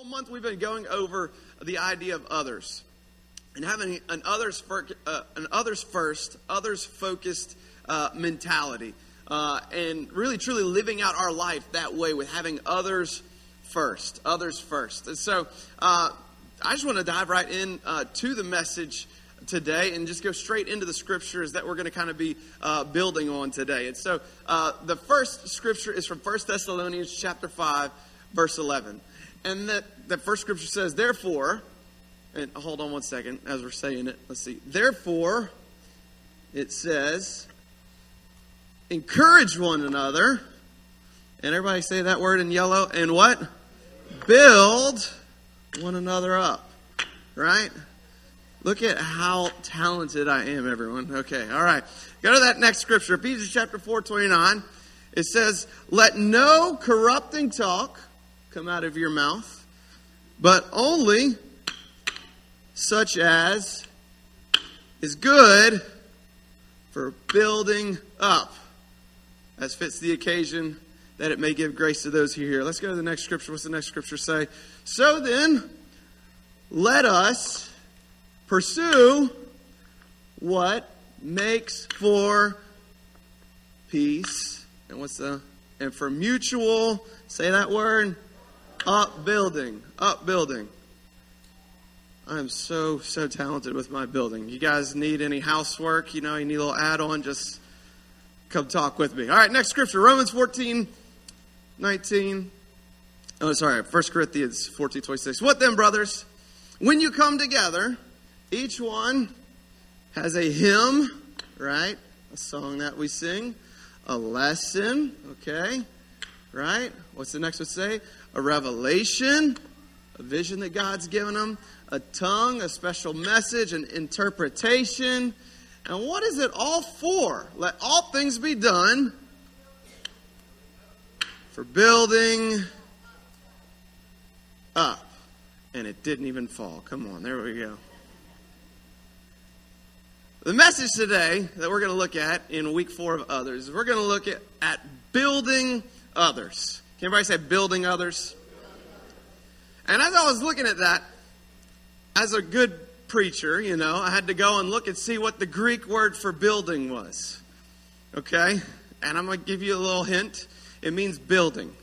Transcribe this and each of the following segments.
whole month we've been going over the idea of others and having an others, for, uh, an others first, others focused uh, mentality. Uh, and really truly living out our life that way with having others first. Others first. And so uh, I just want to dive right in uh, to the message today and just go straight into the scriptures that we're going to kind of be uh, building on today. And so the first scripture is from 1 Thessalonians chapter 5, verse 11. And that, that first scripture says, Therefore, and hold on one second as we're saying it. Let's see. Therefore, it says, encourage one another. And everybody say that word in yellow. And what? Build one another up. Right? Look at how talented I am, everyone. Okay, all right. Go to that next scripture, Ephesians chapter 4, 29. It says, Let no corrupting talk come out of your mouth, but only such as is good for building up as fits the occasion, that it may give grace to those who hear. Let's go to the next scripture. What's the next scripture say? So then, let us pursue what makes for peace. And what's the and for mutual, say that word, upbuilding. Upbuilding. I'm so, so talented with my building. You guys need any housework? You know, you need a little add on, just come talk with me. All right, next scripture Romans 14, 19. Oh, sorry, 1 Corinthians 14, 26. What then, brothers? When you come together, each one has a hymn, right? A song that we sing, a lesson, okay? Right? What's the next one say? A revelation, a vision that God's given them, a tongue, a special message, an interpretation and what is it all for? Let all things be done for building up. And it didn't even fall. Come on, there we go. The message today that we're going to look at in week four of others, we're going to look at, at building others. Can everybody say building others? And as I was looking at that, as a good preacher, you know, I had to go and look and see what the Greek word for building was. Okay? And I'm going to give you a little hint. It means building.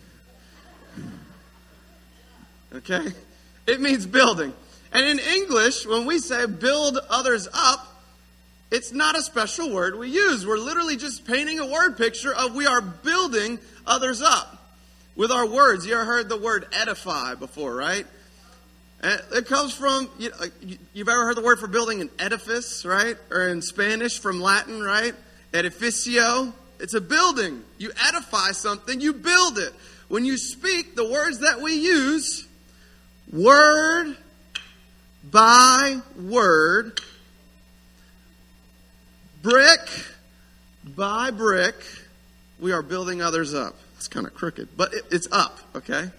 Okay? It means building. And in English, when we say build others up, it's not a special word we use. We're literally just painting a word picture of we are building others up with our words. You ever heard the word edify before, right? Uh, it comes from, you uh, know, you've ever heard the word for building an edifice, right? Or in Spanish from Latin, right? Edificio. It's a building. You edify something, you build it. When you speak, the words that we use, word by word, brick by brick, we are building others up. It's kind of crooked, but it's up, okay?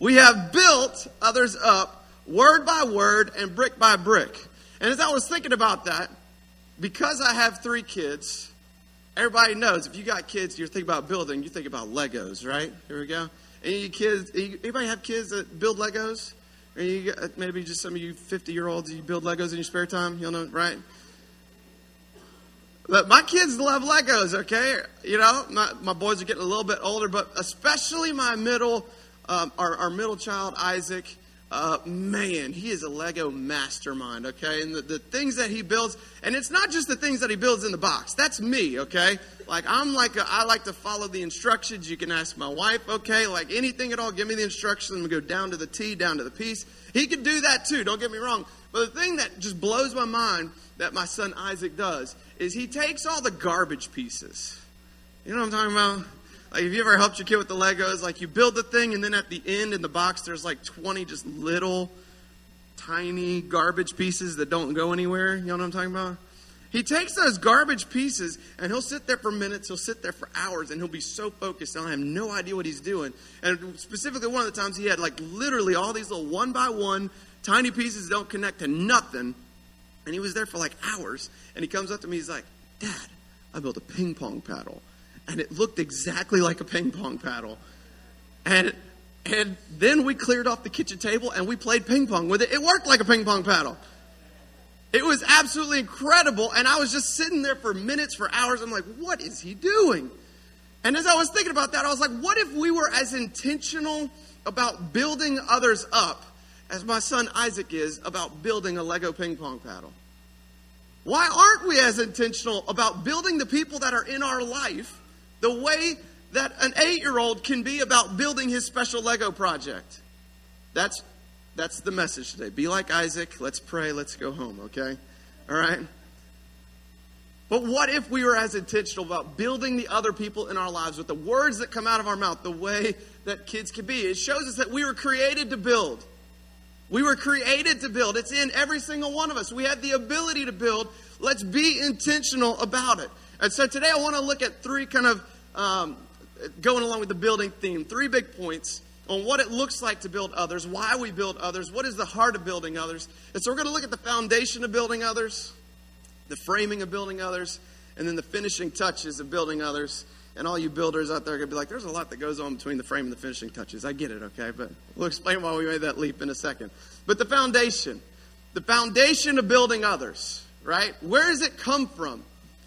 We have built others up word by word and brick by brick. And as I was thinking about that, because I have three kids, everybody knows if you got kids, you're thinking about building, you think about Legos, right? Here we go. Any kids? Anybody have kids that build Legos? Or you uh, maybe just some of you 50 year olds, you build Legos in your spare time. You'll know, right? But my kids love Legos, okay? You know, my, my boys are getting a little bit older, but especially my middle um, our, our middle child, Isaac, uh, man, he is a Lego mastermind, okay? And the, the things that he builds, and it's not just the things that he builds in the box. That's me, okay? Like, I'm like, a, I like to follow the instructions. You can ask my wife, okay? Like, anything at all, give me the instructions and go down to the T, down to the piece. He can do that too, don't get me wrong. But the thing that just blows my mind that my son Isaac does is he takes all the garbage pieces. You know what I'm talking about? Like, have you ever helped your kid with the Legos? Like, you build the thing, and then at the end in the box, there's like 20 just little, tiny garbage pieces that don't go anywhere. You know what I'm talking about? He takes those garbage pieces and he'll sit there for minutes, he'll sit there for hours, and he'll be so focused, and I have no idea what he's doing. And specifically, one of the times he had like literally all these little one by one tiny pieces don't connect to nothing. And he was there for like hours. And he comes up to me, he's like, Dad, I built a ping pong paddle and it looked exactly like a ping pong paddle. And And then we cleared off the kitchen table and we played ping pong with it. It worked like a ping pong paddle. It was absolutely incredible. And I was just sitting there for minutes, for hours. I'm like, what is he doing? And as I was thinking about that, I was like, what if we were as intentional about building others up as my son Isaac is about building a Lego ping pong paddle? Why aren't we as intentional about building the people that are in our life the way that an eight year old can be about building his special Lego project? That's, that's the message today. Be like Isaac. Let's pray. Let's go home, okay? All right? But what if we were as intentional about building the other people in our lives with the words that come out of our mouth, the way that kids can be? It shows us that we were created to build. We were created to build. It's in every single one of us. We have the ability to build. Let's be intentional about it. And so today I want to look at three kind of um, going along with the building theme, three big points on what it looks like to build others, why we build others, what is the heart of building others. And so we're going to look at the foundation of building others, the framing of building others, and then the finishing touches of building others. And all you builders out there are going to be like, there's a lot that goes on between the frame and the finishing touches. I get it, okay? But we'll explain why we made that leap in a second. But the foundation, the foundation of building others, right? Where does it come from?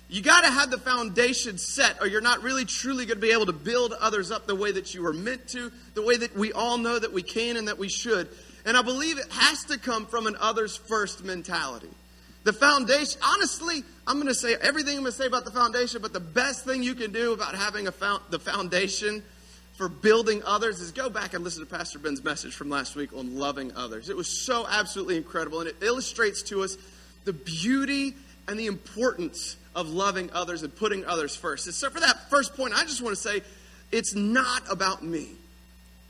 You got to have the foundation set, or you're not really truly going to be able to build others up the way that you were meant to, the way that we all know that we can and that we should. And I believe it has to come from an others first mentality. The foundation, honestly, I'm going to say everything I'm going to say about the foundation, but the best thing you can do about having a found, the foundation for building others is go back and listen to Pastor Ben's message from last week on loving others. It was so absolutely incredible, and it illustrates to us the beauty and the importance of loving others and putting others first. so, for that first point, I just want to say it's not about me.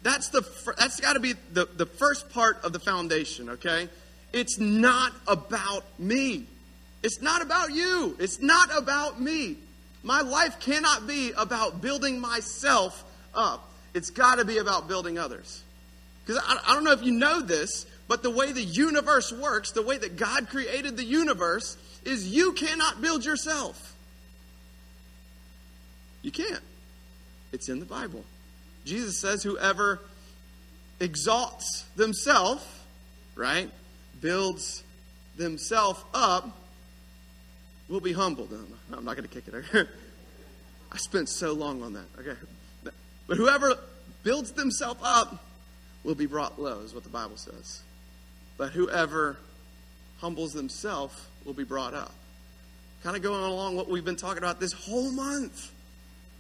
That's the that's got to be the, the first part of the foundation, okay? It's not about me. It's not about you. It's not about me. My life cannot be about building myself up. It's got to be about building others. Because I, I, don't know if you know this, but the way the universe works, the way that God created the universe, is you cannot build yourself. You can't. It's in the Bible. Jesus says, whoever exalts themselves, right, builds themselves up will be humbled. No, I'm not going to kick it. I spent so long on that. Okay. But whoever builds themselves up will be brought low, is what the Bible says. But whoever humbles themselves will be brought up. Kind of going along what we've been talking about this whole month.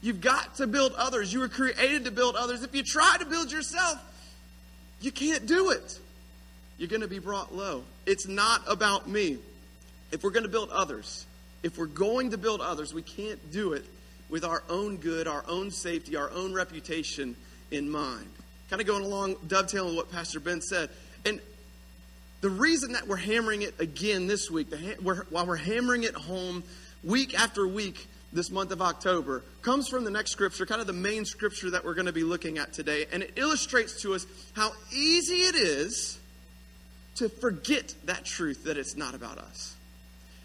You've got to build others. You were created to build others. If you try to build yourself, you can't do it you're going to be brought low. It's not about me. If we're going to build others, if we're going to build others, we can't do it with our own good, our own safety, our own reputation in mind. Kind of going along, dovetailing what Pastor Ben said. And the reason that we're hammering it again this week, we're, while we're hammering it home week after week this month of October, comes from the next scripture, kind of the main scripture that we're going to be looking at today. And it illustrates to us how easy it is to forget that truth that it's not about us.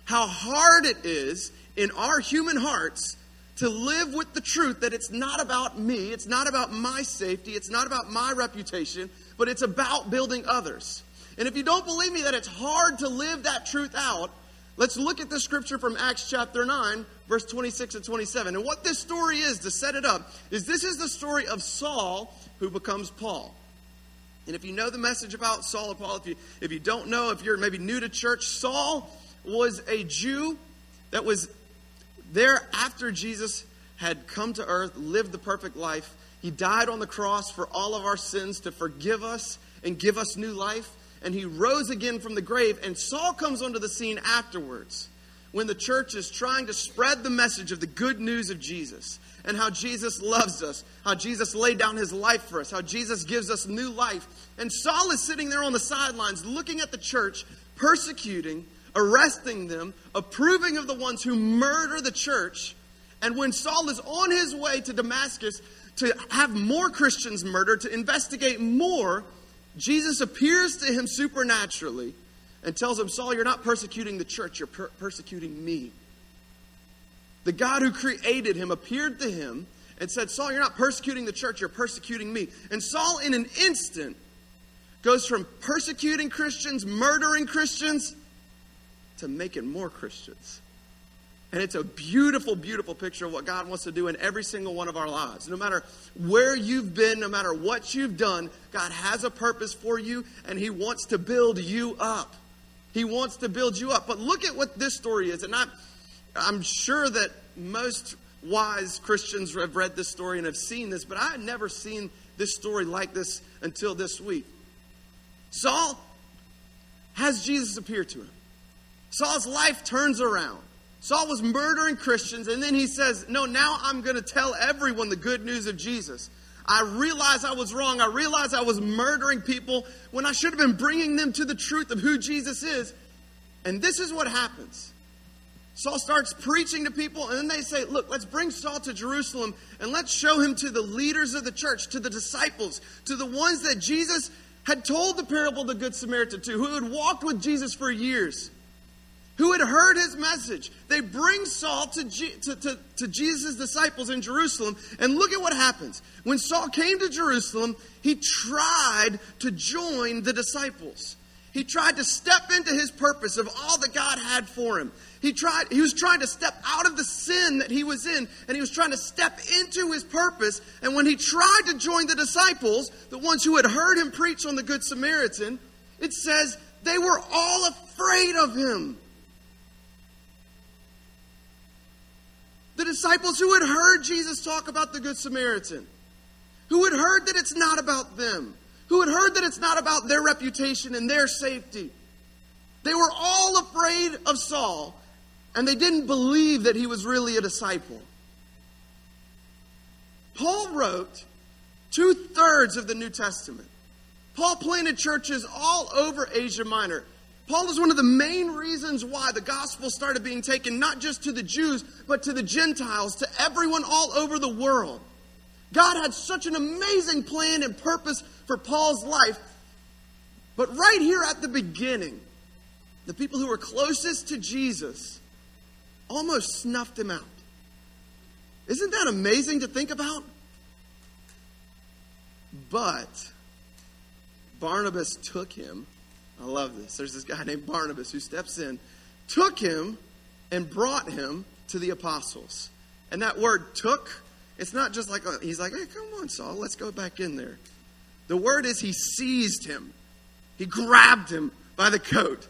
How hard it is in our human hearts to live with the truth that it's not about me, it's not about my safety, it's not about my reputation, but it's about building others. And if you don't believe me that it's hard to live that truth out, let's look at the scripture from Acts chapter 9, verse 26 and 27. And what this story is, to set it up, is this is the story of Saul who becomes Paul. And if you know the message about Saul and Paul, if you, if you don't know, if you're maybe new to church, Saul was a Jew that was there after Jesus had come to earth, lived the perfect life. He died on the cross for all of our sins to forgive us and give us new life. And he rose again from the grave. And Saul comes onto the scene afterwards when the church is trying to spread the message of the good news of Jesus and how Jesus loves us, how Jesus laid down his life for us, how Jesus gives us new life. And Saul is sitting there on the sidelines looking at the church, persecuting, arresting them, approving of the ones who murder the church. And when Saul is on his way to Damascus to have more Christians murdered, to investigate more, Jesus appears to him supernaturally and tells him, Saul, you're not persecuting the church, you're per- persecuting me. The God who created him appeared to him and said, Saul, you're not persecuting the church, you're persecuting me. And Saul, in an instant, goes from persecuting Christians, murdering Christians, to making more Christians. And it's a beautiful, beautiful picture of what God wants to do in every single one of our lives. No matter where you've been, no matter what you've done, God has a purpose for you and He wants to build you up. He wants to build you up. But look at what this story is. And I'm, I'm sure that most wise Christians have read this story and have seen this, but I had never seen this story like this until this week. Saul has Jesus appear to him. Saul's life turns around. Saul was murdering Christians, and then he says, No, now I'm going to tell everyone the good news of Jesus. I realize I was wrong. I realize I was murdering people when I should have been bringing them to the truth of who Jesus is. And this is what happens. Saul starts preaching to people, and then they say, Look, let's bring Saul to Jerusalem and let's show him to the leaders of the church, to the disciples, to the ones that Jesus had told the parable of the Good Samaritan to, who had walked with Jesus for years who had heard his message. They bring Saul to, G- to, to, to Jesus' disciples in Jerusalem, and look at what happens. When Saul came to Jerusalem, he tried to join the disciples. He tried to step into his purpose of all that God had for him. He tried he was trying to step out of the sin that he was in and he was trying to step into his purpose and when he tried to join the disciples, the ones who had heard him preach on the good Samaritan, it says they were all afraid of him. The disciples who had heard Jesus talk about the Good Samaritan, who had heard that it's not about them, who had heard that it's not about their reputation and their safety. They were all afraid of Saul, and they didn't believe that he was really a disciple. Paul wrote two thirds of the New Testament. Paul planted churches all over Asia Minor. Paul is one of the main reasons why the gospel started being taken not just to the Jews, but to the Gentiles, to everyone all over the world. God had such an amazing plan and purpose for Paul's life. But right here at the beginning, the people who were closest to Jesus almost snuffed him out. Isn't that amazing to think about? But Barnabas took him I love this. There's this guy named Barnabas who steps in, took him, and brought him to the apostles. And that word took, it's not just like, a, he's like, hey, come on, Saul, let's go back in there. The word is he seized him, he grabbed him by the coat.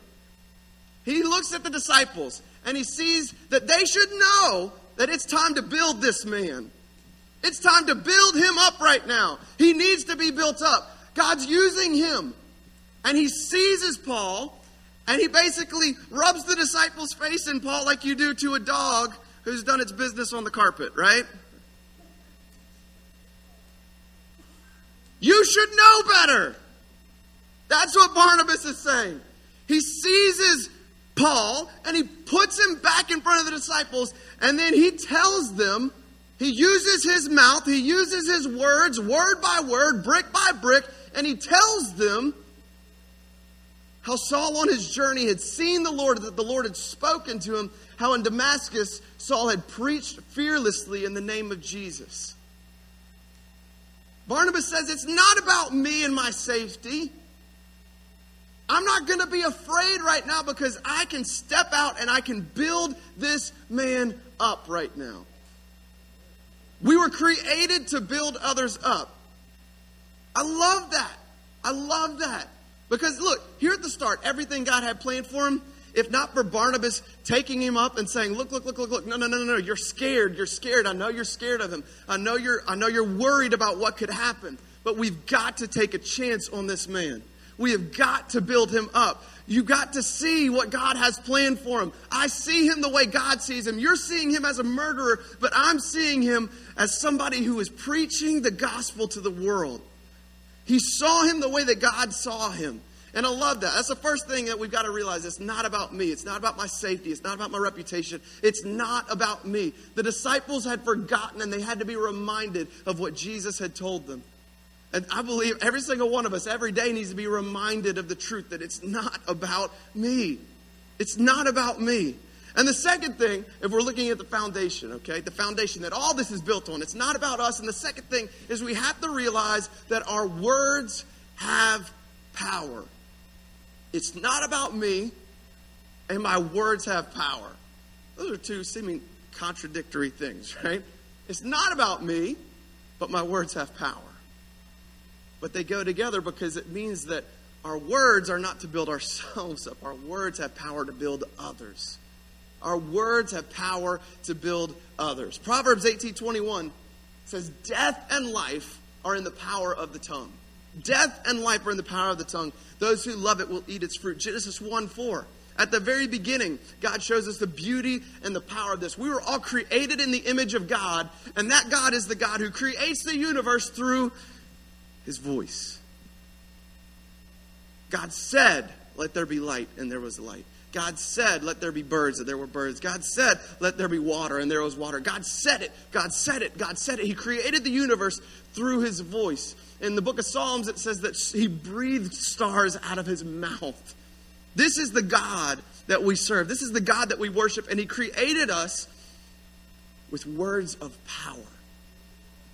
He looks at the disciples and he sees that they should know that it's time to build this man. It's time to build him up right now. He needs to be built up. God's using him and he seizes Paul and he basically rubs the disciples' face in Paul like you do to a dog who's done its business on the carpet, right? You should know better. That's what Barnabas is saying. He seizes Paul and he puts him back in front of the disciples, and then he tells them, he uses his mouth, he uses his words, word by word, brick by brick, and he tells them how Saul on his journey had seen the Lord, that the Lord had spoken to him, how in Damascus Saul had preached fearlessly in the name of Jesus. Barnabas says, It's not about me and my safety. I'm not going to be afraid right now because I can step out and I can build this man up right now. We were created to build others up. I love that. I love that. Because look, here at the start, everything God had planned for him, if not for Barnabas taking him up and saying, "Look, look, look, look, look! No, no, no, no, no! You're scared. You're scared. I know you're scared of him. I know you're. I know you're worried about what could happen. But we've got to take a chance on this man. We have got to build him up. You got to see what God has planned for him. I see him the way God sees him. You're seeing him as a murderer, but I'm seeing him as somebody who is preaching the gospel to the world. He saw him the way that God saw him. And I love that. That's the first thing that we've got to realize. It's not about me. It's not about my safety. It's not about my reputation. It's not about me. The disciples had forgotten and they had to be reminded of what Jesus had told them. And I believe every single one of us every day needs to be reminded of the truth that it's not about me. It's not about me. And the second thing, if we're looking at the foundation, okay, the foundation that all this is built on, it's not about us. And the second thing is we have to realize that our words have power. It's not about me, and my words have power. Those are two seeming contradictory things, right? It's not about me, but my words have power. But they go together because it means that our words are not to build ourselves up. Our words have power to build others. Our words have power to build others. Proverbs 18:21 says death and life are in the power of the tongue. Death and life are in the power of the tongue. Those who love it will eat its fruit. Genesis 1 4. At the very beginning, God shows us the beauty and the power of this. We were all created in the image of God, and that God is the God who creates the universe through his voice. God said, Let there be light, and there was light. God said, Let there be birds, and there were birds. God said, Let there be water, and there was water. God said it. God said it. God said it. He created the universe through his voice. In the book of Psalms, it says that he breathed stars out of his mouth. This is the God that we serve. This is the God that we worship, and he created us with words of power.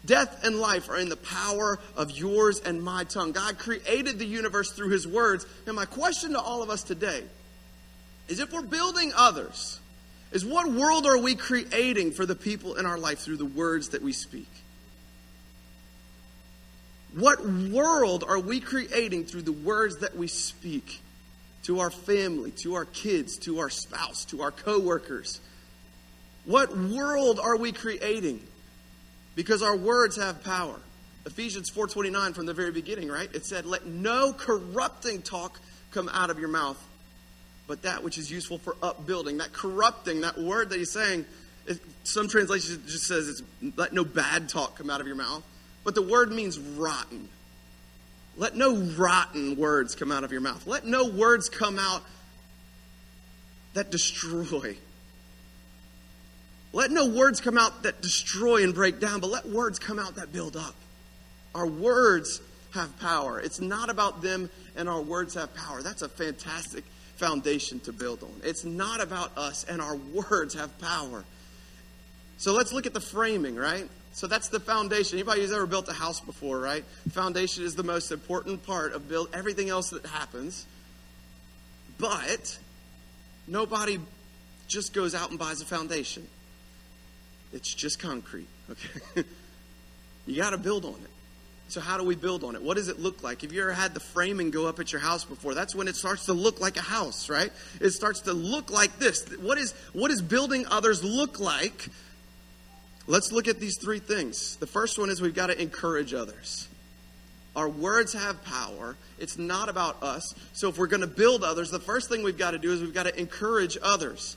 Death and life are in the power of yours and my tongue. God created the universe through his words. And my question to all of us today is if we're building others, is what world are we creating for the people in our life through the words that we speak? What world are we creating through the words that we speak to our family, to our kids, to our spouse, to our coworkers? What world are we creating? Because our words have power. Ephesians 4:29 from the very beginning, right? It said, "Let no corrupting talk come out of your mouth, but that which is useful for upbuilding. That corrupting, that word that he's saying, it, some translations just says it's let no bad talk come out of your mouth, but the word means rotten. Let no rotten words come out of your mouth. Let no words come out that destroy. Let no words come out that destroy and break down, but let words come out that build up. Our words have power. It's not about them and our words have power. That's a fantastic foundation to build on. It's not about us, and our words have power. So let's look at the framing, right? So that's the foundation. Anybody who's ever built a house before, right? Foundation is the most important part of build everything else that happens. But nobody just goes out and buys a foundation. It's just concrete, okay? you got to build on it. So, how do we build on it? What does it look like? Have you ever had the framing go up at your house before? That's when it starts to look like a house, right? It starts to look like this. What is what does building others look like? Let's look at these three things. The first one is we've got to encourage others. Our words have power. It's not about us. So if we're going to build others, the first thing we've got to do is we've got to encourage others.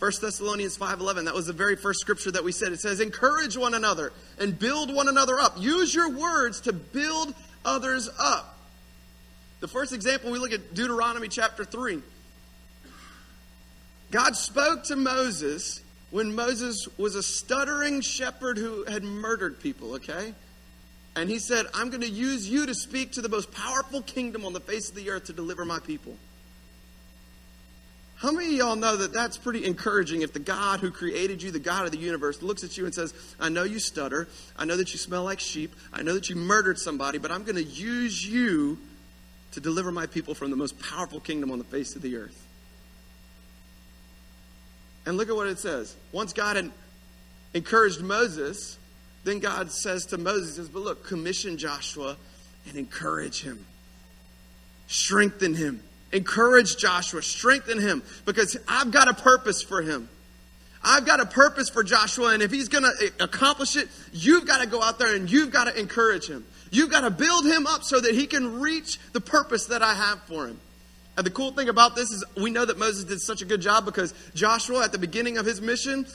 1 Thessalonians 5:11 that was the very first scripture that we said it says encourage one another and build one another up use your words to build others up the first example we look at Deuteronomy chapter 3 God spoke to Moses when Moses was a stuttering shepherd who had murdered people okay and he said I'm going to use you to speak to the most powerful kingdom on the face of the earth to deliver my people how many of y'all know that that's pretty encouraging if the God who created you, the God of the universe, looks at you and says, I know you stutter. I know that you smell like sheep. I know that you murdered somebody, but I'm going to use you to deliver my people from the most powerful kingdom on the face of the earth. And look at what it says. Once God had encouraged Moses, then God says to Moses, says, But look, commission Joshua and encourage him, strengthen him Encourage Joshua, strengthen him, because I've got a purpose for him. I've got a purpose for Joshua, and if he's going to accomplish it, you've got to go out there and you've got to encourage him. You've got to build him up so that he can reach the purpose that I have for him. And the cool thing about this is we know that Moses did such a good job because Joshua, at the beginning of his mission,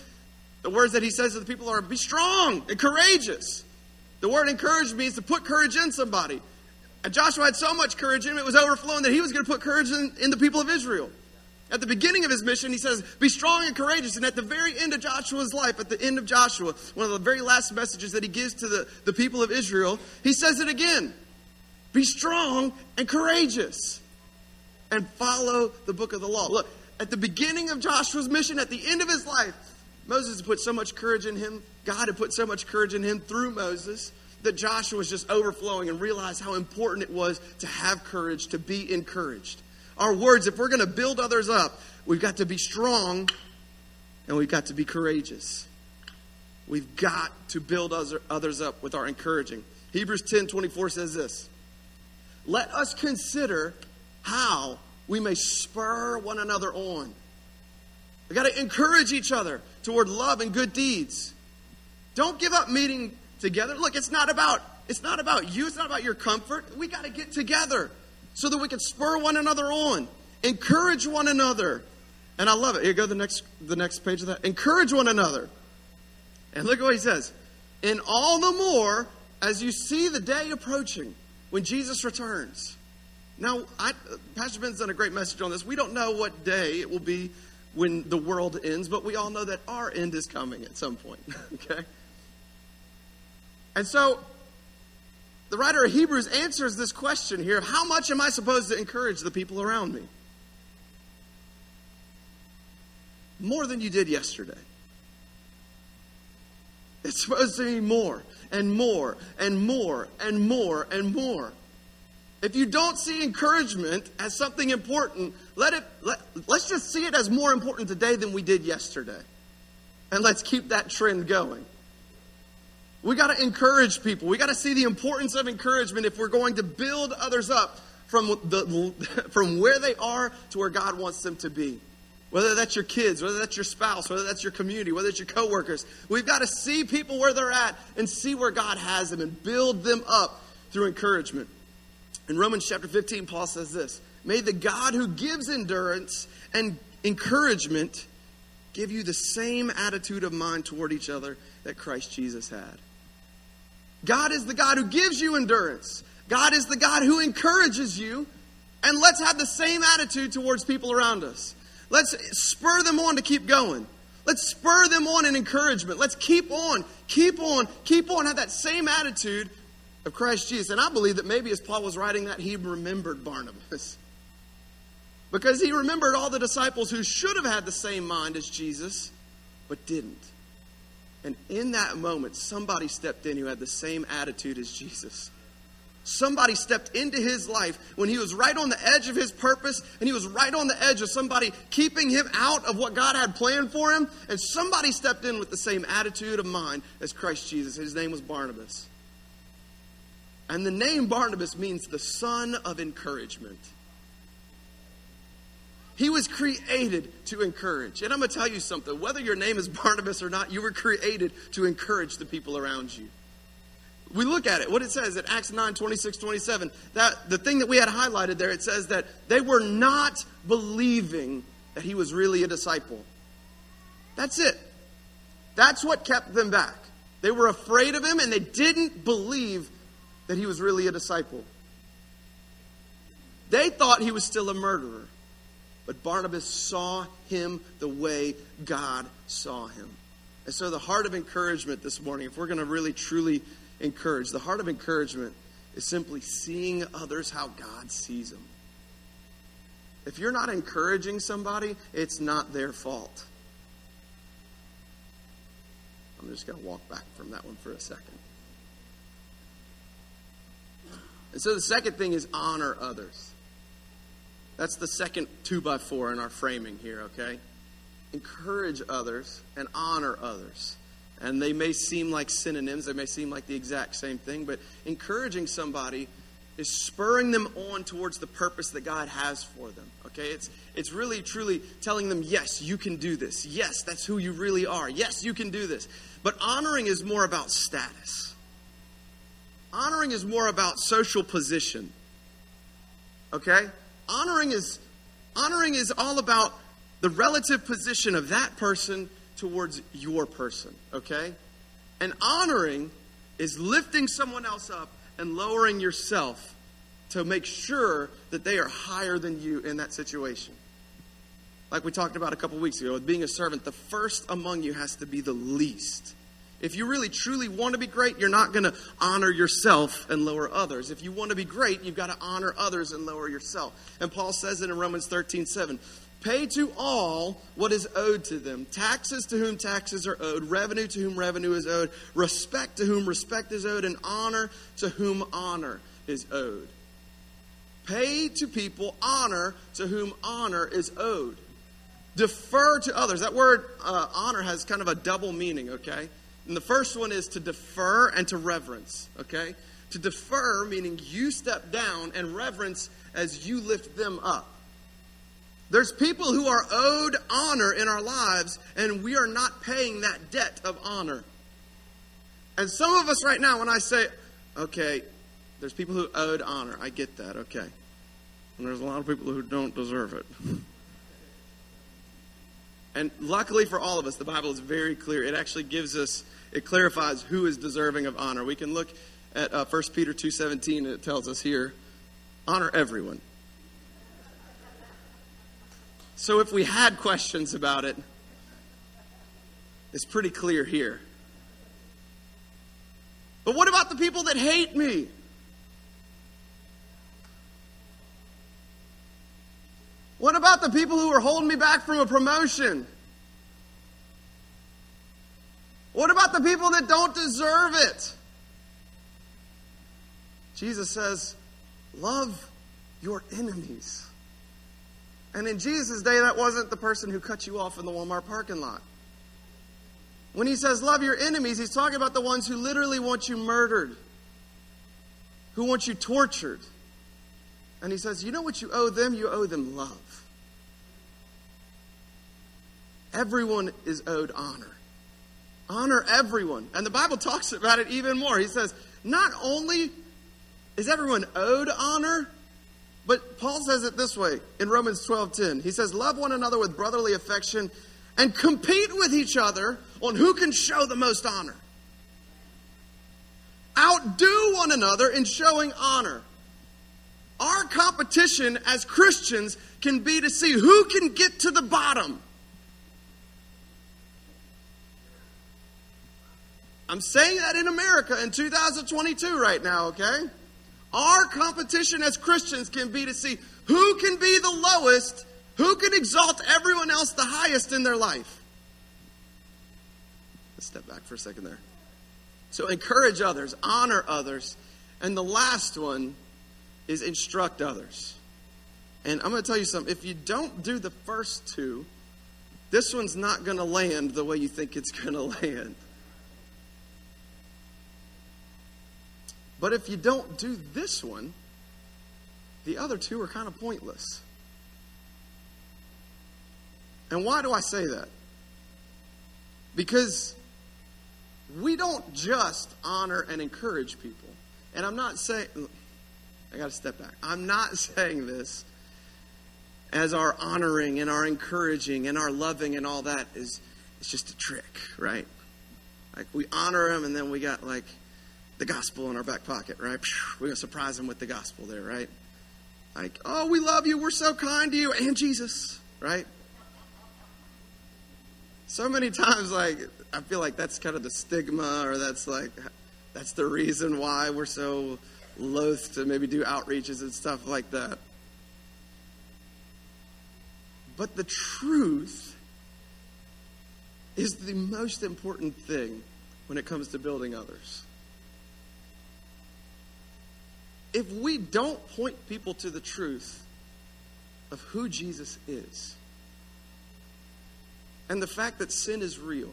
the words that he says to the people are be strong and courageous. The word encourage means to put courage in somebody. And Joshua had so much courage in him, it was overflowing that he was going to put courage in, in the people of Israel. At the beginning of his mission, he says, Be strong and courageous. And at the very end of Joshua's life, at the end of Joshua, one of the very last messages that he gives to the, the people of Israel, he says it again Be strong and courageous. And follow the book of the law. Look, at the beginning of Joshua's mission, at the end of his life, Moses had put so much courage in him. God had put so much courage in him through Moses that Joshua was just overflowing and realized how important it was to have courage, to be encouraged. Our words, if we're going to build others up, we've got to be strong and we've got to be courageous. We've got to build others up with our encouraging. Hebrews 10 24 says this Let us consider how we may spur one another on. We got to encourage each other toward love and good deeds. Don't give up meeting together. Look, it's not about it's not about you, it's not about your comfort. We got to get together so that we can spur one another on, encourage one another. And I love it. Here go the next the next page of that. Encourage one another. And look at what he says. And all the more as you see the day approaching when Jesus returns. Now, I, Pastor Ben's done a great message on this. We don't know what day it will be when the world ends, but we all know that our end is coming at some point. okay? And so, the writer of Hebrews answers this question here how much am I supposed to encourage the people around me? More than you did yesterday. It's supposed to be more and more and more and more and more. If you don't see encouragement as something important, let it let, let's just see it as more important today than we did yesterday. And let's keep that trend going. We got to encourage people. We got to see the importance of encouragement if we're going to build others up from the from where they are to where God wants them to be. Whether that's your kids, whether that's your spouse, whether that's your community, whether it's your coworkers, we've got to see people where they're at and see where God has them and build them up through encouragement. In Romans chapter 15, Paul says this May the God who gives endurance and encouragement give you the same attitude of mind toward each other that Christ Jesus had. God is the God who gives you endurance. God is the God who encourages you. And let's have the same attitude towards people around us. Let's spur them on to keep going. Let's spur them on in encouragement. Let's keep on, keep on, keep on. Have that same attitude of Christ Jesus. And I believe that maybe as Paul was writing that, he remembered Barnabas. Because he remembered all the disciples who should have had the same mind as Jesus, but didn't. And in that moment, somebody stepped in who had the same attitude as Jesus. Somebody stepped into his life when he was right on the edge of his purpose and he was right on the edge of somebody keeping him out of what God had planned for him. And somebody stepped in with the same attitude of mind as Christ Jesus. His name was Barnabas. And the name Barnabas means the son of encouragement. He was created to encourage. And I'm going to tell you something whether your name is Barnabas or not, you were created to encourage the people around you we look at it, what it says at Acts 9 26, 27, that the thing that we had highlighted there, it says that they were not believing that he was really a disciple. That's it. That's what kept them back. They were afraid of him and they didn't believe that he was really a disciple. They thought he was still a murderer, but Barnabas saw him the way God saw him. And so, the heart of encouragement this morning, if we're going to really truly encourage. The heart of encouragement is simply seeing others how God sees them. If you're not encouraging somebody, it's not their fault. I'm just going to walk back from that one for a second. And so the second thing is honor others. That's the second two by four in our framing here, okay? Encourage others and honor others. And they may seem like synonyms, they may seem like the exact same thing, but encouraging somebody is spurring them on towards the purpose that God has for them. Okay? It's it's really truly telling them, "Yes, you can do this. Yes, that's who you really are. Yes, you can do this." But honoring is more about status. Honoring is more about social position. Okay? Honoring is honoring is all about the relative position of that person towards your person, okay? And honoring is lifting someone else up and lowering yourself to make sure that they are higher than you in that situation. Like we talked about a couple weeks ago, with being a servant, the first among you has to be the least. If you really truly want to be great, you're not going to honor yourself and lower others. If you want to be great, you've got to honor others and lower yourself. And Paul says it in Romans 13 7. Pay to all what is owed to them taxes to whom taxes are owed, revenue to whom revenue is owed, respect to whom respect is owed, and honor to whom honor is owed. Pay to people honor to whom honor is owed. Defer to others. That word uh, honor has kind of a double meaning, okay? And the first one is to defer and to reverence, okay? To defer meaning you step down, and reverence as you lift them up. There's people who are owed honor in our lives, and we are not paying that debt of honor. And some of us right now, when I say, okay, there's people who owed honor, I get that, okay. And there's a lot of people who don't deserve it. And luckily for all of us, the Bible is very clear. It actually gives us, it clarifies who is deserving of honor. We can look at uh, 1 Peter 2.17, and it tells us here, honor everyone. So if we had questions about it, it's pretty clear here. But what about the people that hate me? What about the people who are holding me back from a promotion? What about the people that don't deserve it? Jesus says, Love your enemies. And in Jesus' day, that wasn't the person who cut you off in the Walmart parking lot. When he says love your enemies, he's talking about the ones who literally want you murdered, who want you tortured. And he says, You know what you owe them? You owe them love. Everyone is owed honor. Honor everyone. And the Bible talks about it even more. He says, Not only is everyone owed honor, but Paul says it this way in Romans 12:10. He says, "Love one another with brotherly affection and compete with each other on who can show the most honor. Outdo one another in showing honor." Our competition as Christians can be to see who can get to the bottom. I'm saying that in America in 2022 right now, okay? Our competition as Christians can be to see who can be the lowest, who can exalt everyone else the highest in their life. Let's step back for a second there. So encourage others, honor others, and the last one is instruct others. And I'm going to tell you something. If you don't do the first two, this one's not going to land the way you think it's going to land. But if you don't do this one, the other two are kind of pointless. And why do I say that? Because we don't just honor and encourage people. And I'm not saying, I got to step back. I'm not saying this as our honoring and our encouraging and our loving and all that is it's just a trick, right? Like we honor them and then we got like the gospel in our back pocket, right? We're going to surprise them with the gospel there, right? Like, oh, we love you. We're so kind to you. And Jesus, right? So many times, like, I feel like that's kind of the stigma, or that's like, that's the reason why we're so loath to maybe do outreaches and stuff like that. But the truth is the most important thing when it comes to building others if we don't point people to the truth of who Jesus is and the fact that sin is real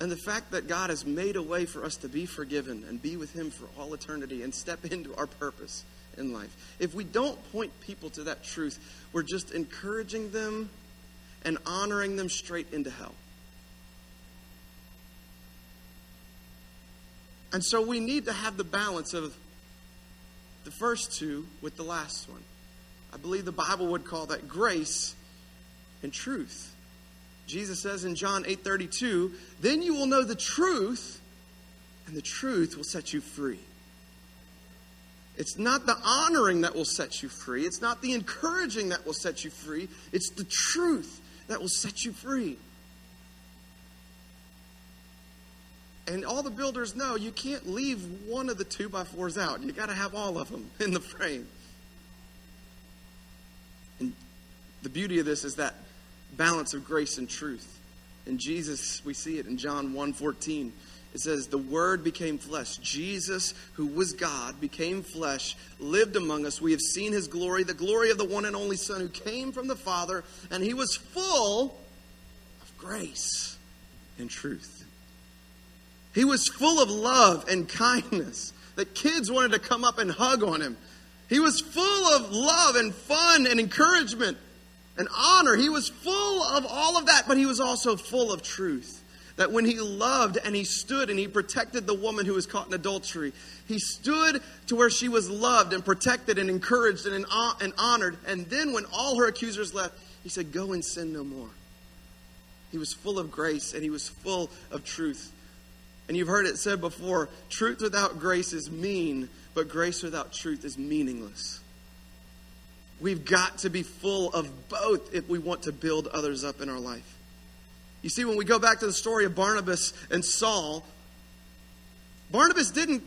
and the fact that God has made a way for us to be forgiven and be with Him for all eternity and step into our purpose in life, if we don't point people to that truth, we're just encouraging them and honoring them straight into hell. And so we need to have the balance of the first two with the last one. I believe the Bible would call that grace and truth. Jesus says in John 8:32, "Then you will know the truth, and the truth will set you free." It's not the honoring that will set you free. It's not the encouraging that will set you free. It's the truth that will set you free. And all the builders know you can't leave one of the two by fours out. You got to have all of them in the frame. And The beauty of this is that balance of grace and truth. In Jesus, we see it in John 1:14. It says, The Word became flesh. Jesus, who was God, became flesh, lived among us. We have seen his glory, the glory of the one and only Son who came from the Father, and he was full of grace and truth. He was full of love and kindness that kids wanted to come up and hug on him. He was full of love and fun and encouragement and honor. He was full of all of that, but he was also full of truth. That when he loved and he stood and he protected the woman who was caught in adultery, he stood to where she was loved and protected and encouraged and, uh, and honored. And then when all her accusers left, he said, Go and sin no more. He was full of grace and he was full of truth. And you've heard it said before truth without grace is mean, but grace without truth is meaningless. We've got to be full of both if we want to build others up in our life. You see, when we go back to the story of Barnabas and Saul, Barnabas didn't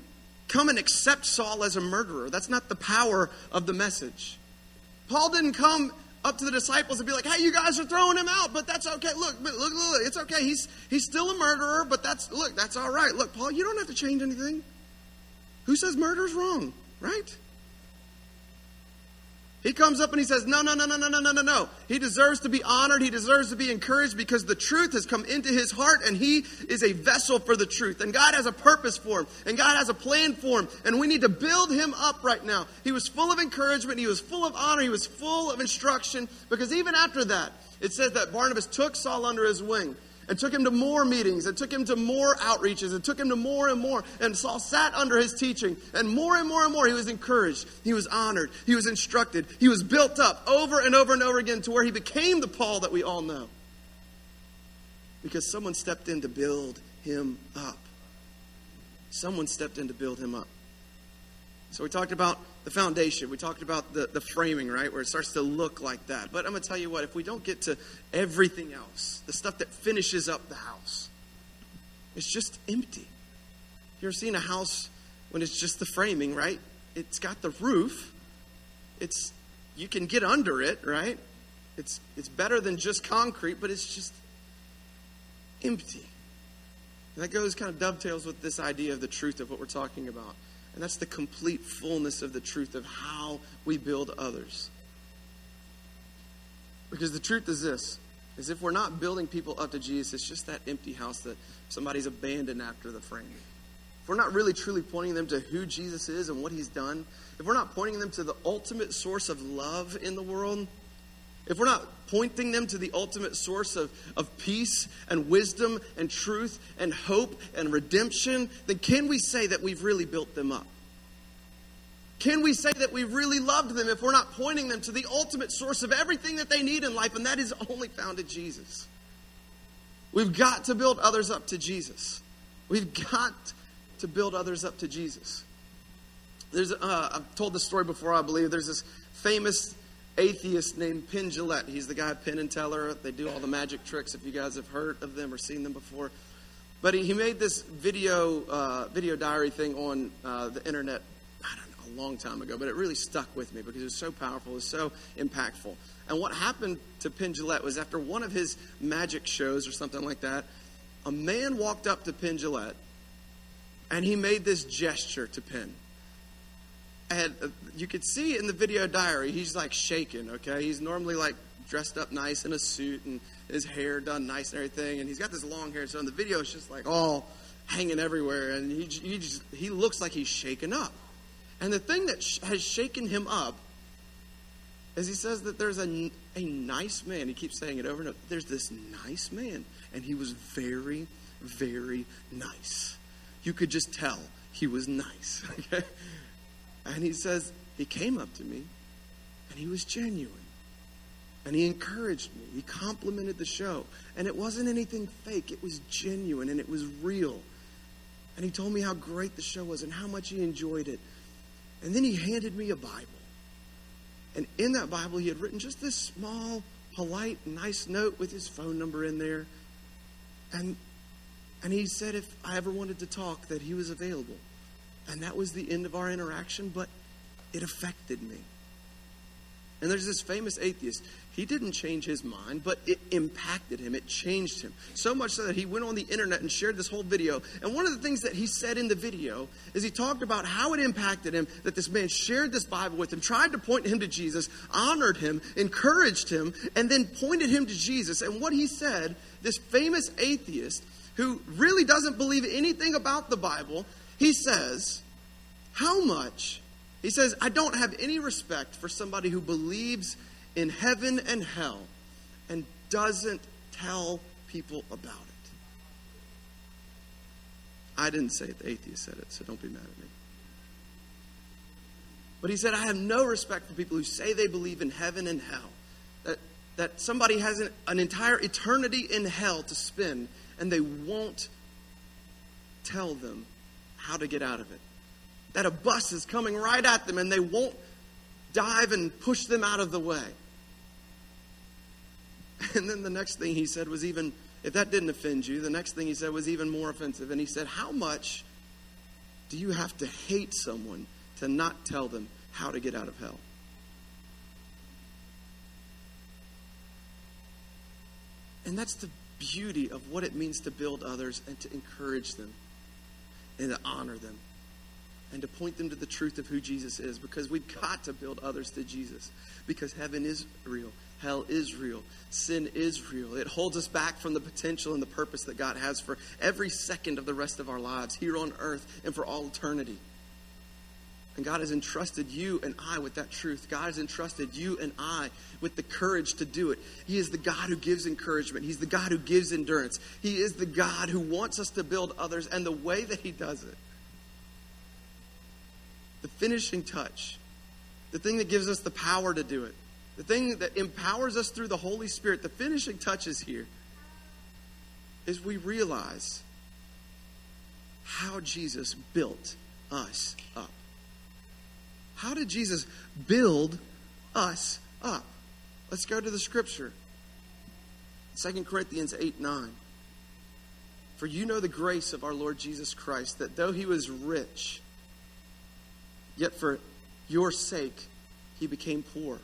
come and accept Saul as a murderer. That's not the power of the message. Paul didn't come up to the disciples and be like, "Hey, you guys are throwing him out, but that's okay. Look, look, look, look, it's okay. He's he's still a murderer, but that's look, that's all right. Look, Paul, you don't have to change anything. Who says murder's wrong, right? He comes up and he says, No, no, no, no, no, no, no, no, no. He deserves to be honored. He deserves to be encouraged because the truth has come into his heart and he is a vessel for the truth. And God has a purpose for him and God has a plan for him. And we need to build him up right now. He was full of encouragement. He was full of honor. He was full of instruction because even after that, it says that Barnabas took Saul under his wing and took him to more meetings It took him to more outreaches It took him to more and more. And Saul sat under his teaching, and more and more and more he was encouraged, he was honored, he was instructed, he was built up over and over and over again to where he became the Paul that we all know. Because someone stepped in to build him up. Someone stepped in to build him up. So we talked about the foundation. We talked about the, the framing, right? Where it starts to look like that. But I'm going to tell you what, if we don't get to everything else, the stuff that finishes up the house, it's just empty. You ever seen a house when it's just the framing, right? It's got the roof. It's you can get under it, right? It's it's better than just concrete, but it's just empty. And that goes kind of dovetails with this idea of the truth of what we're talking about. And that's the complete fullness of the truth of how we build others. Because the truth is this is if we're not building people up to Jesus, it's just that empty house that somebody's abandoned after the framing. If we're not really truly pointing them to who Jesus is and what he's done, if we're not pointing them to the ultimate source of love in the world, if we're not pointing them to the ultimate source of, of peace and wisdom and truth and hope and redemption, then can we say that we've really built them up? Can we say that we really loved them if we're not pointing them to the ultimate source of everything that they need in life, and that is only found in Jesus? We've got to build others up to Jesus. We've got to build others up to Jesus. There's, uh, I've told this story before, I believe. There's this famous atheist named Penn. He's the guy Penn and Teller. They do all the magic tricks. If you guys have heard of them or seen them before, but he, he made this video uh, video diary thing on uh, the internet. I don't know, a long time ago, but it really stuck with me because it was so powerful, it was so impactful. And what happened to Penn was after one of his magic shows or something like that, a man walked up to Penn and he made this gesture to Penn uh, you could see in the video diary, he's like shaking, okay? He's normally like dressed up nice in a suit and his hair done nice and everything. And he's got this long hair. So in the video, it's just like all hanging everywhere. And he, he, just, he looks like he's shaken up. And the thing that sh- has shaken him up is he says that there's a, a nice man. He keeps saying it over and over. There's this nice man. And he was very, very nice. You could just tell he was nice, okay? And he says, He came up to me and he was genuine. And he encouraged me. He complimented the show. And it wasn't anything fake, it was genuine and it was real. And he told me how great the show was and how much he enjoyed it. And then he handed me a Bible. And in that Bible, he had written just this small, polite, nice note with his phone number in there. And, and he said if I ever wanted to talk, that he was available. And that was the end of our interaction, but it affected me. And there's this famous atheist. He didn't change his mind, but it impacted him. It changed him. So much so that he went on the internet and shared this whole video. And one of the things that he said in the video is he talked about how it impacted him that this man shared this Bible with him, tried to point him to Jesus, honored him, encouraged him, and then pointed him to Jesus. And what he said, this famous atheist who really doesn't believe anything about the Bible, he says, How much he says, I don't have any respect for somebody who believes in heaven and hell and doesn't tell people about it. I didn't say it, the atheist said it, so don't be mad at me. But he said, I have no respect for people who say they believe in heaven and hell. That, that somebody has an, an entire eternity in hell to spend and they won't tell them how to get out of it that a bus is coming right at them and they won't dive and push them out of the way. And then the next thing he said was even, if that didn't offend you, the next thing he said was even more offensive. And he said, How much do you have to hate someone to not tell them how to get out of hell? And that's the beauty of what it means to build others and to encourage them and to honor them and to point them to the truth of who Jesus is because we've got to build others to Jesus because heaven is real, hell is real, sin is real. It holds us back from the potential and the purpose that God has for every second of the rest of our lives here on earth and for all eternity. And God has entrusted you and I with that truth. God has entrusted you and I with the courage to do it. He is the God who gives encouragement. He's the God who gives endurance. He is the God who wants us to build others, and the way that He does it the finishing touch, the thing that gives us the power to do it, the thing that empowers us through the Holy Spirit, the finishing touch is here is we realize how Jesus built us up. How did Jesus build us up? Let's go to the scripture. 2 Corinthians 8 9. For you know the grace of our Lord Jesus Christ, that though he was rich, Yet for your sake, he became poor,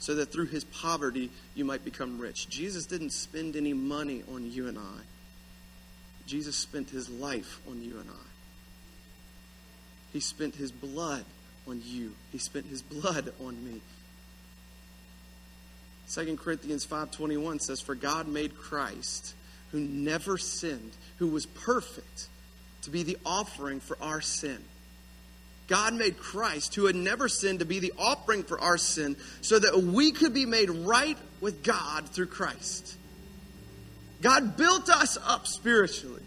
so that through his poverty you might become rich. Jesus didn't spend any money on you and I, Jesus spent his life on you and I. He spent his blood on you, he spent his blood on me. 2 Corinthians 5:21 says for God made Christ who never sinned who was perfect to be the offering for our sin God made Christ, who had never sinned, to be the offering for our sin so that we could be made right with God through Christ. God built us up spiritually.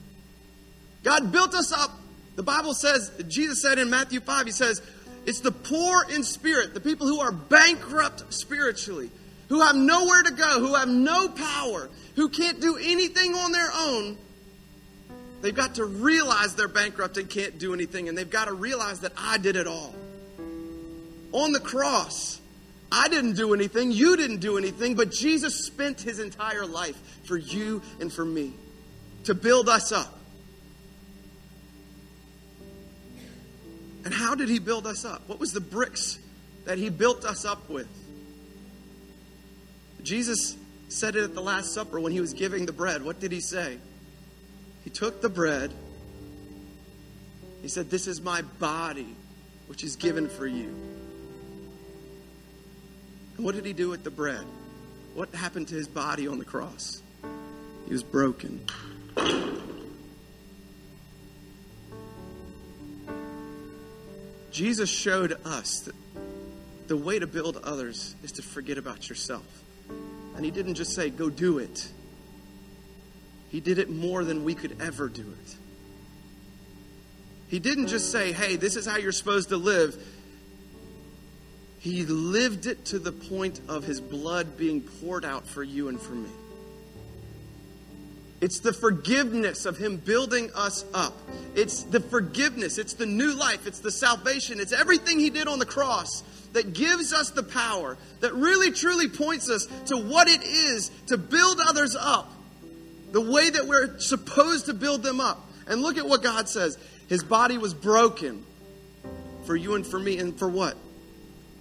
God built us up. The Bible says, Jesus said in Matthew 5, He says, it's the poor in spirit, the people who are bankrupt spiritually, who have nowhere to go, who have no power, who can't do anything on their own They've got to realize they're bankrupt and can't do anything, and they've got to realize that I did it all. On the cross, I didn't do anything, you didn't do anything, but Jesus spent his entire life for you and for me to build us up. And how did he build us up? What was the bricks that he built us up with? Jesus said it at the Last Supper when he was giving the bread. What did he say? He took the bread. He said, This is my body, which is given for you. And what did he do with the bread? What happened to his body on the cross? He was broken. Jesus showed us that the way to build others is to forget about yourself. And he didn't just say, go do it. He did it more than we could ever do it. He didn't just say, hey, this is how you're supposed to live. He lived it to the point of his blood being poured out for you and for me. It's the forgiveness of Him building us up. It's the forgiveness. It's the new life. It's the salvation. It's everything He did on the cross that gives us the power, that really truly points us to what it is to build others up the way that we're supposed to build them up. And look at what God says His body was broken for you and for me. And for what?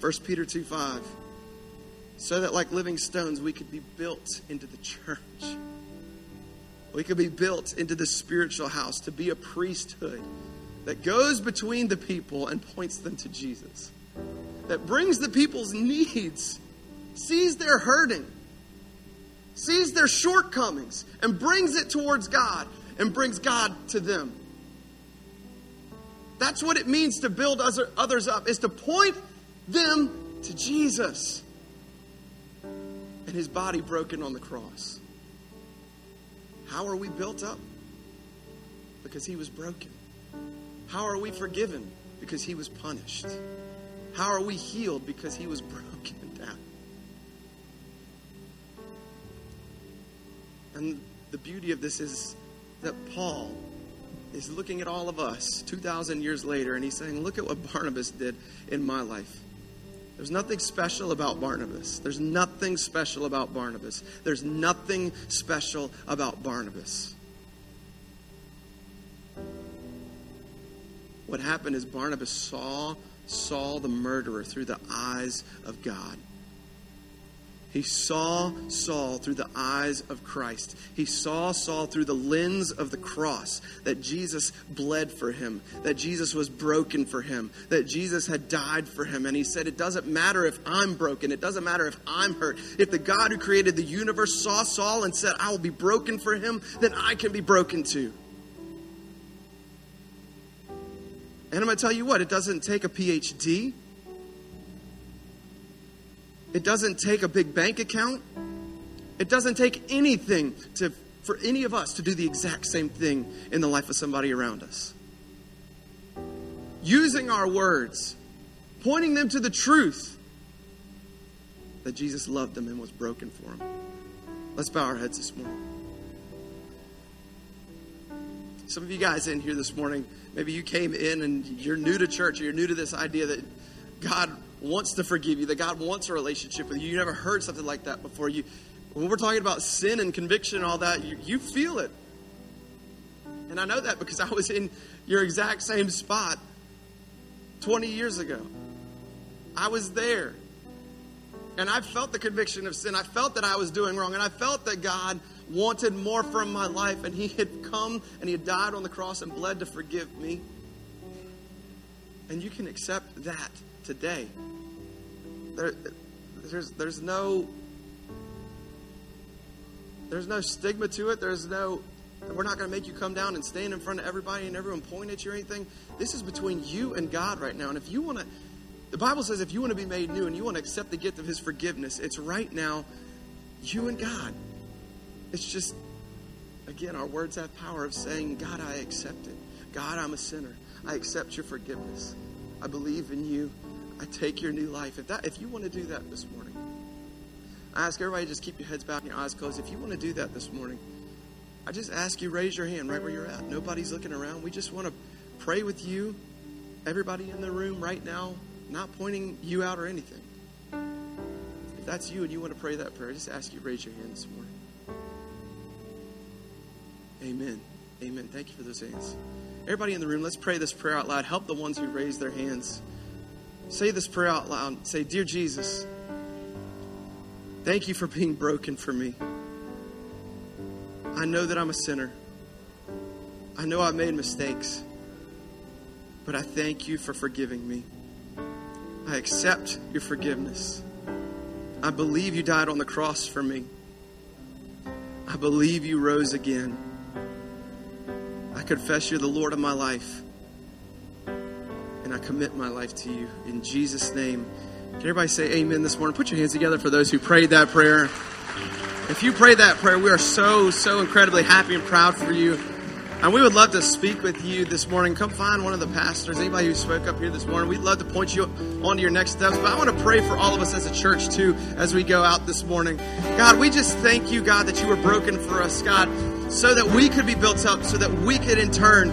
1 Peter 2 5. So that, like living stones, we could be built into the church. We could be built into the spiritual house to be a priesthood that goes between the people and points them to Jesus, that brings the people's needs, sees their hurting, sees their shortcomings, and brings it towards God and brings God to them. That's what it means to build others up, is to point them to Jesus and his body broken on the cross. How are we built up? Because he was broken. How are we forgiven? Because he was punished. How are we healed? Because he was broken down. And the beauty of this is that Paul is looking at all of us 2,000 years later and he's saying, Look at what Barnabas did in my life. There's nothing special about Barnabas. There's nothing special about Barnabas. There's nothing special about Barnabas. What happened is Barnabas saw Saul the murderer through the eyes of God. He saw Saul through the eyes of Christ. He saw Saul through the lens of the cross, that Jesus bled for him, that Jesus was broken for him, that Jesus had died for him. And he said, It doesn't matter if I'm broken, it doesn't matter if I'm hurt. If the God who created the universe saw Saul and said, I will be broken for him, then I can be broken too. And I'm going to tell you what, it doesn't take a PhD. It doesn't take a big bank account. It doesn't take anything to, for any of us to do the exact same thing in the life of somebody around us. Using our words, pointing them to the truth that Jesus loved them and was broken for them. Let's bow our heads this morning. Some of you guys in here this morning, maybe you came in and you're new to church, or you're new to this idea that God wants to forgive you, that God wants a relationship with you. You never heard something like that before. You, when we're talking about sin and conviction and all that, you, you feel it. And I know that because I was in your exact same spot 20 years ago. I was there. And I felt the conviction of sin. I felt that I was doing wrong. And I felt that God wanted more from my life. And He had come and He had died on the cross and bled to forgive me. And you can accept that today. There, there's, there's no there's no stigma to it. There's no we're not going to make you come down and stand in front of everybody and everyone point at you or anything. This is between you and God right now. And if you want to, the Bible says if you want to be made new and you want to accept the gift of His forgiveness, it's right now, you and God. It's just, again, our words have power of saying, God, I accept it. God, I'm a sinner. I accept your forgiveness. I believe in you. I take your new life. If that, if you want to do that this morning, I ask everybody just keep your heads back and your eyes closed. If you want to do that this morning, I just ask you raise your hand right where you're at. Nobody's looking around. We just want to pray with you. Everybody in the room right now, not pointing you out or anything. If that's you and you want to pray that prayer, I just ask you raise your hand this morning. Amen. Amen. Thank you for those hands. Everybody in the room, let's pray this prayer out loud. Help the ones who raise their hands. Say this prayer out loud. Say, Dear Jesus, thank you for being broken for me. I know that I'm a sinner. I know I've made mistakes. But I thank you for forgiving me. I accept your forgiveness. I believe you died on the cross for me. I believe you rose again. I confess you're the Lord of my life I commit my life to you. In Jesus' name. Can everybody say amen this morning? Put your hands together for those who prayed that prayer. If you prayed that prayer, we are so, so incredibly happy and proud for you. And we would love to speak with you this morning. Come find one of the pastors, anybody who spoke up here this morning. We'd love to point you on to your next steps. But I want to pray for all of us as a church too as we go out this morning. God, we just thank you, God, that you were broken for us, God, so that we could be built up, so that we could in turn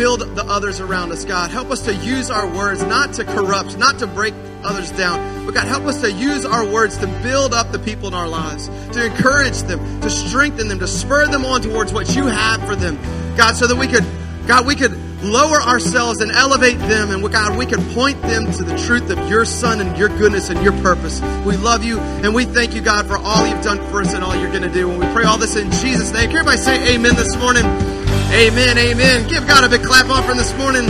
build the others around us, God. Help us to use our words not to corrupt, not to break others down. But God, help us to use our words to build up the people in our lives, to encourage them, to strengthen them, to spur them on towards what you have for them. God, so that we could, God, we could lower ourselves and elevate them. And God, we can point them to the truth of your Son and your goodness and your purpose. We love you and we thank you, God, for all you've done for us and all you're going to do. And we pray all this in Jesus' name. Can everybody say amen this morning? Amen, amen. Give God a big clap offering this morning.